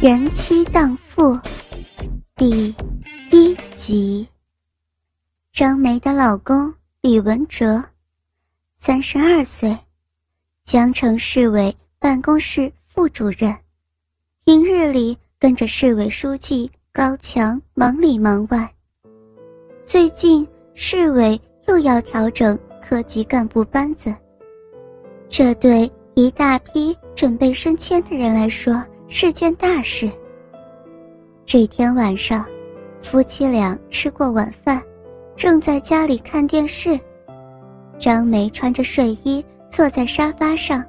人妻荡妇，第一集。张梅的老公李文哲，三十二岁，江城市委办公室副主任，平日里跟着市委书记高强忙里忙外。最近市委又要调整科级干部班子，这对一大批准备升迁的人来说。是件大事。这天晚上，夫妻俩吃过晚饭，正在家里看电视。张梅穿着睡衣坐在沙发上，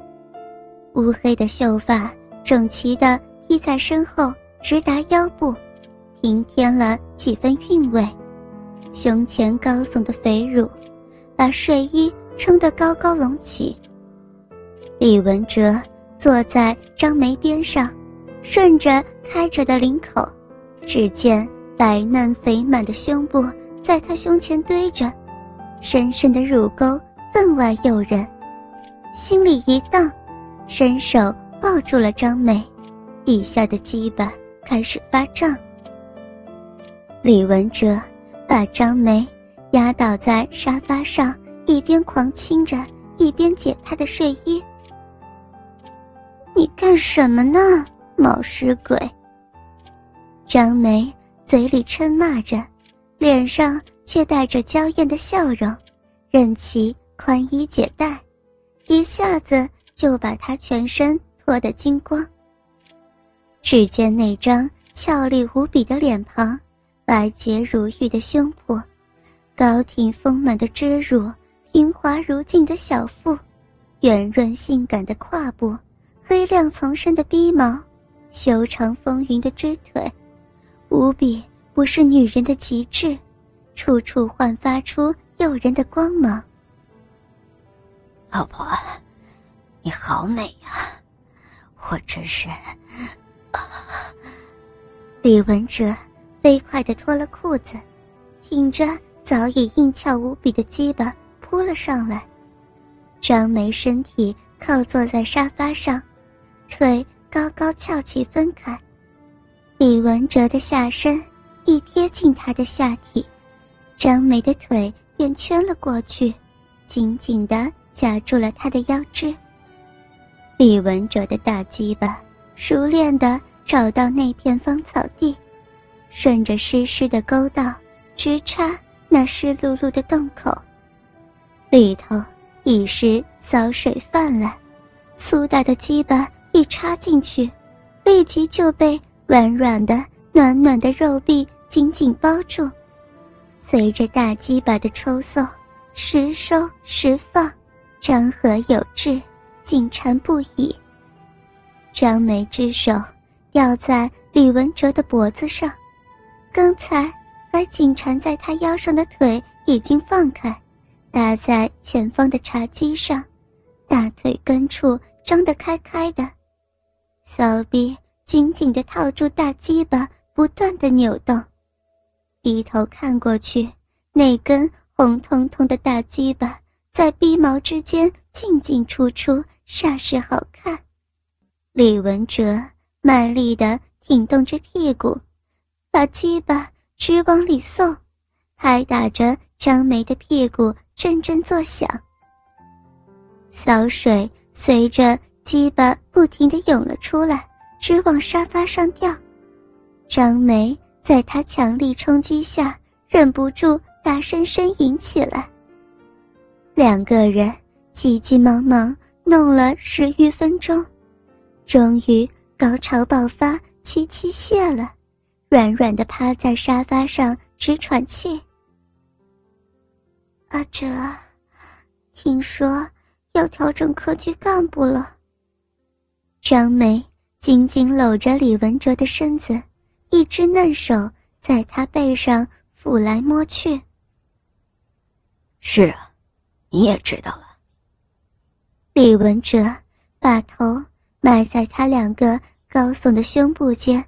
乌黑的秀发整齐地披在身后，直达腰部，平添了几分韵味。胸前高耸的肥乳，把睡衣撑得高高隆起。李文哲坐在张梅边上。顺着开着的领口，只见白嫩肥满的胸部在他胸前堆着，深深的乳沟分外诱人，心里一荡，伸手抱住了张梅，底下的鸡巴开始发胀。李文哲把张梅压倒在沙发上，一边狂亲着，一边解她的睡衣。你干什么呢？冒失鬼！张梅嘴里嗔骂着，脸上却带着娇艳的笑容，任其宽衣解带，一下子就把他全身脱得精光。只见那张俏丽无比的脸庞，白洁如玉的胸脯，高挺丰满的肢乳，平滑如镜的小腹，圆润性感的胯部，黑亮丛生的逼毛。修长丰腴的肢腿，无比不是女人的极致，处处焕发出诱人的光芒。老婆，你好美呀，我真是……李文哲飞快地脱了裤子，挺着早已硬翘无比的鸡巴扑了上来。张梅身体靠坐在沙发上，腿。高高翘起，分开。李文哲的下身一贴近他的下体，张梅的腿便圈了过去，紧紧地夹住了他的腰肢。李文哲的大鸡巴熟练地找到那片芳草地，顺着湿湿的沟道直插那湿漉漉的洞口，里头已是骚水泛滥，粗大的鸡巴。一插进去，立即就被软软的、暖暖的肉壁紧紧包住。随着大鸡巴的抽送，时收时放，张合有致，紧缠不已。张梅之手吊在李文哲的脖子上，刚才还紧缠在他腰上的腿已经放开，搭在前方的茶几上，大腿根处张得开开的。骚逼紧紧地套住大鸡巴，不断地扭动。低头看过去，那根红彤彤的大鸡巴在逼毛之间进进出出，煞是好看。李文哲卖力地挺动着屁股，把鸡巴直往里送，拍打着张梅的屁股，阵阵作响。骚水随着。鸡巴不停地涌了出来，直往沙发上掉。张梅在他强力冲击下，忍不住大声呻吟起来。两个人急急忙忙弄了十余分钟，终于高潮爆发，气气泄了，软软的趴在沙发上直喘气。阿哲，听说要调整科级干部了。张梅紧紧搂着李文哲的身子，一只嫩手在他背上抚来摸去。是啊，你也知道了。李文哲把头埋在他两个高耸的胸部间，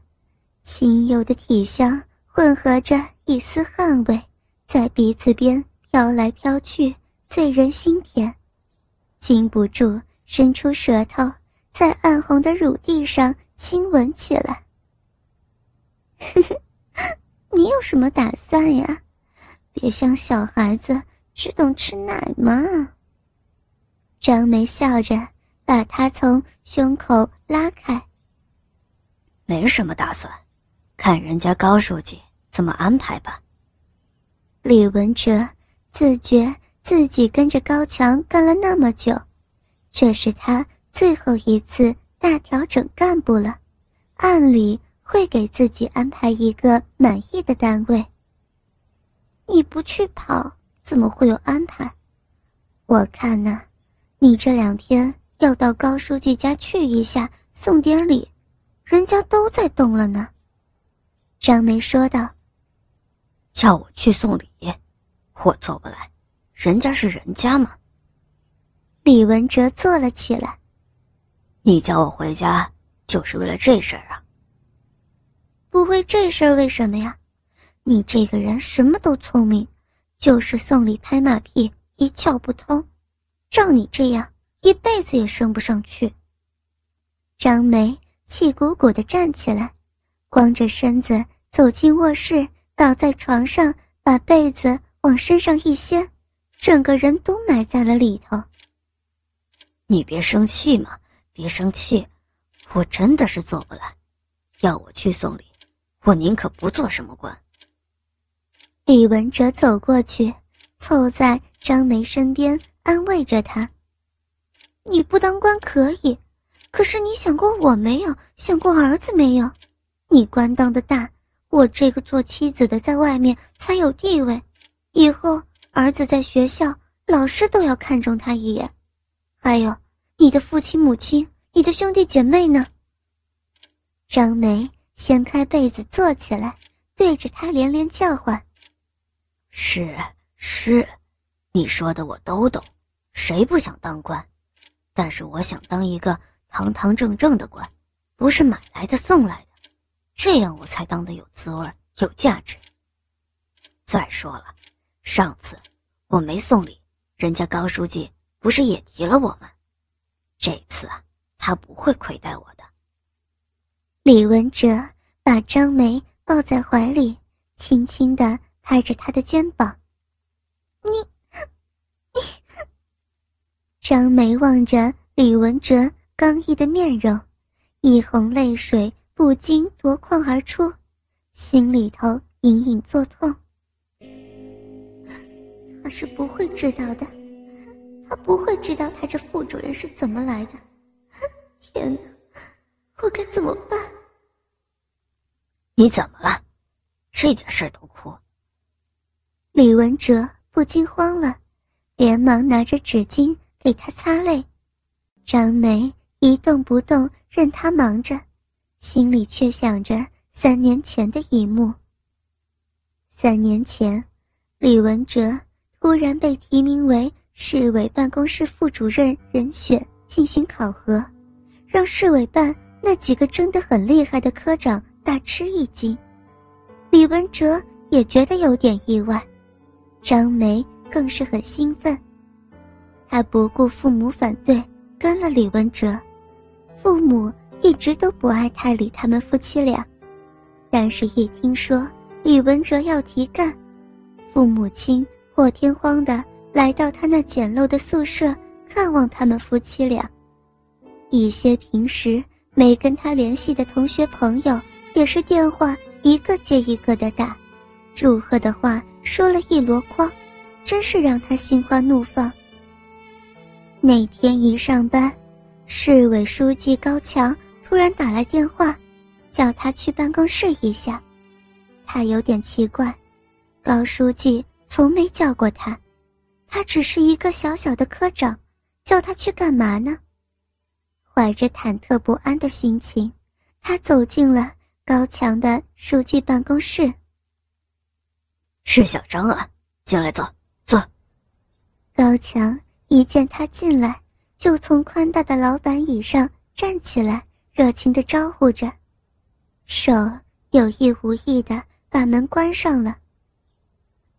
轻柔的体香混合着一丝汗味，在鼻子边飘来飘去，醉人心田，禁不住伸出舌头。在暗红的乳地上亲吻起来，你有什么打算呀？别像小孩子，只懂吃奶嘛。张梅笑着把他从胸口拉开。没什么打算，看人家高书记怎么安排吧。李文哲自觉自己跟着高强干了那么久，这是他最后一次大调整干部了，按理会给自己安排一个满意的单位。你不去跑，怎么会有安排？我看呢，你这两天要到高书记家去一下，送点礼，人家都在动了呢。张梅说道。叫我去送礼，我做不来，人家是人家嘛。李文哲坐了起来。你叫我回家就是为了这事儿啊？不为这事儿，为什么呀？你这个人什么都聪明，就是送礼拍马屁一窍不通。照你这样，一辈子也升不上去。张梅气鼓鼓的站起来，光着身子走进卧室。倒在床上，把被子往身上一掀，整个人都埋在了里头。你别生气嘛，别生气，我真的是做不来。要我去送礼，我宁可不做什么官。李文哲走过去，凑在张梅身边，安慰着她：“你不当官可以，可是你想过我没有？想过儿子没有？你官当的大。”我这个做妻子的在外面才有地位，以后儿子在学校，老师都要看中他一眼。还有你的父亲母亲，你的兄弟姐妹呢？张梅掀开被子坐起来，对着他连连叫唤：“是是，你说的我都懂，谁不想当官？但是我想当一个堂堂正正的官，不是买来的送来的。”这样我才当得有滋味、有价值。再说了，上次我没送礼，人家高书记不是也提了我吗？这次啊，他不会亏待我的。李文哲把张梅抱在怀里，轻轻的拍着她的肩膀：“你，你。”张梅望着李文哲刚毅的面容，一红泪水。不禁夺眶而出，心里头隐隐作痛。他是不会知道的，他不会知道他这副主任是怎么来的。天哪，我该怎么办？你怎么了？这点事儿都哭？李文哲不禁慌了，连忙拿着纸巾给他擦泪。张梅一动不动，任他忙着。心里却想着三年前的一幕。三年前，李文哲突然被提名为市委办公室副主任人选进行考核，让市委办那几个争得很厉害的科长大吃一惊。李文哲也觉得有点意外，张梅更是很兴奋。他不顾父母反对，跟了李文哲。父母。一直都不爱太理他们夫妻俩，但是，一听说李文哲要提干，父母亲破天荒的来到他那简陋的宿舍看望他们夫妻俩。一些平时没跟他联系的同学朋友，也是电话一个接一个的打，祝贺的话说了一箩筐，真是让他心花怒放。那天一上班，市委书记高强。突然打来电话，叫他去办公室一下。他有点奇怪，高书记从没叫过他，他只是一个小小的科长，叫他去干嘛呢？怀着忐忑不安的心情，他走进了高强的书记办公室。是小张啊，进来坐坐。高强一见他进来，就从宽大的老板椅上站起来。热情的招呼着，手有意无意的把门关上了。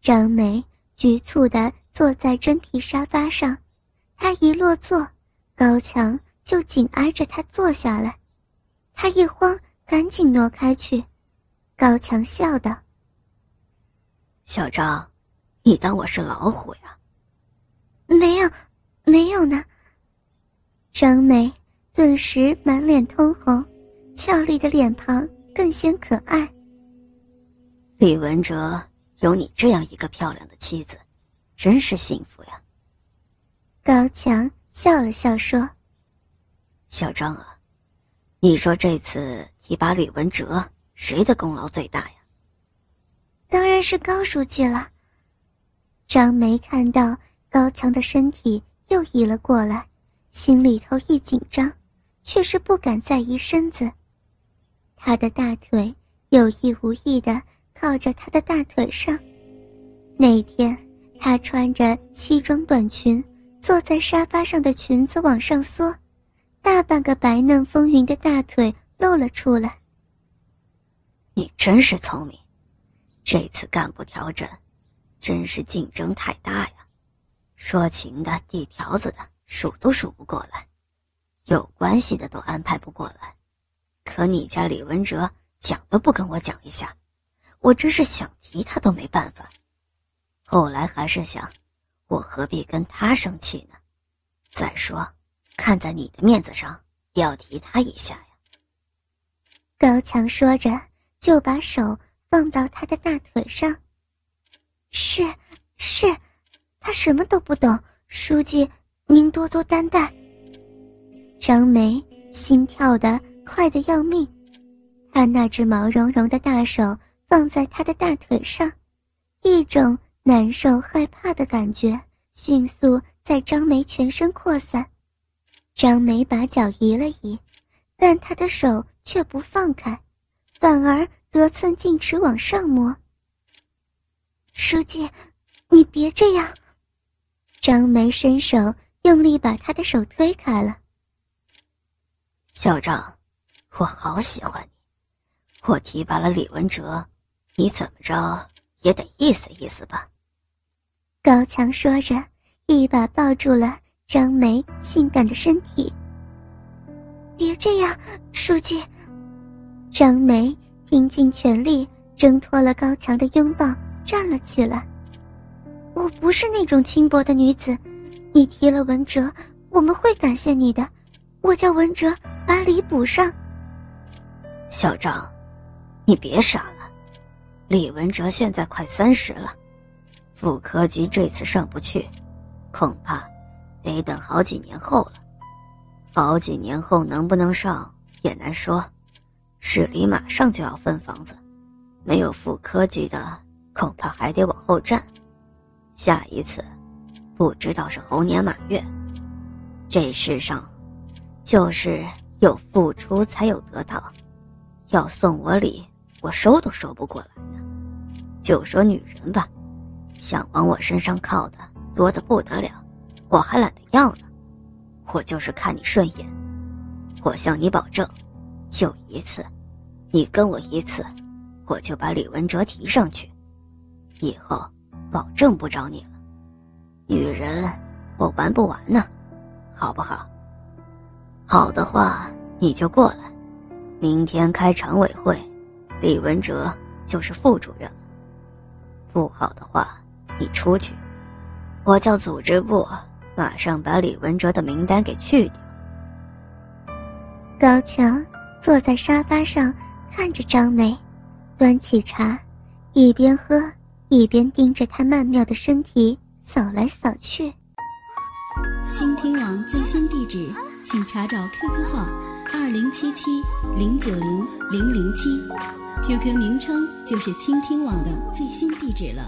张梅局促的坐在真皮沙发上，他一落座，高强就紧挨着他坐下来。他一慌，赶紧挪开去。高强笑道：“小张，你当我是老虎呀？”“没有，没有呢。”张梅顿时满脸通红，俏丽的脸庞更显可爱。李文哲有你这样一个漂亮的妻子，真是幸福呀。高强笑了笑说：“小张啊，你说这次提拔李文哲，谁的功劳最大呀？”当然是高书记了。张梅看到高强的身体又移了过来。心里头一紧张，却是不敢再移身子。他的大腿有意无意的靠着他的大腿上。那天，他穿着西装短裙，坐在沙发上的裙子往上缩，大半个白嫩丰腴的大腿露了出来。你真是聪明，这次干部调整，真是竞争太大呀！说情的，递条子的。数都数不过来，有关系的都安排不过来，可你家李文哲讲都不跟我讲一下，我真是想提他都没办法。后来还是想，我何必跟他生气呢？再说，看在你的面子上，要提他一下呀。高强说着，就把手放到他的大腿上。是，是，他什么都不懂，书记。您多多担待。张梅心跳的快得要命，他那只毛茸茸的大手放在他的大腿上，一种难受害怕的感觉迅速在张梅全身扩散。张梅把脚移了移，但她的手却不放开，反而得寸进尺往上摸。书记，你别这样。张梅伸手。用力把他的手推开了。校长，我好喜欢你，我提拔了李文哲，你怎么着也得意思意思吧？高强说着，一把抱住了张梅性感的身体。别这样，书记。张梅拼尽全力挣脱了高强的拥抱，站了起来。我不是那种轻薄的女子。你提了文哲，我们会感谢你的。我叫文哲，把礼补上。小张，你别傻了。李文哲现在快三十了，副科级这次上不去，恐怕得等好几年后了。好几年后能不能上也难说。市里马上就要分房子，没有副科级的，恐怕还得往后站。下一次。不知道是猴年马月，这世上，就是有付出才有得到。要送我礼，我收都收不过来呀。就说女人吧，想往我身上靠的多的不得了，我还懒得要呢。我就是看你顺眼，我向你保证，就一次，你跟我一次，我就把李文哲提上去，以后保证不找你了。女人，我玩不玩呢？好不好？好的话，你就过来。明天开常委会，李文哲就是副主任了。不好的话，你出去，我叫组织部马上把李文哲的名单给去掉。高强坐在沙发上，看着张梅，端起茶，一边喝一边盯着她曼妙的身体。扫来扫去。倾听网最新地址，请查找 QQ 号二零七七零九零零零七，QQ 名称就是倾听网的最新地址了。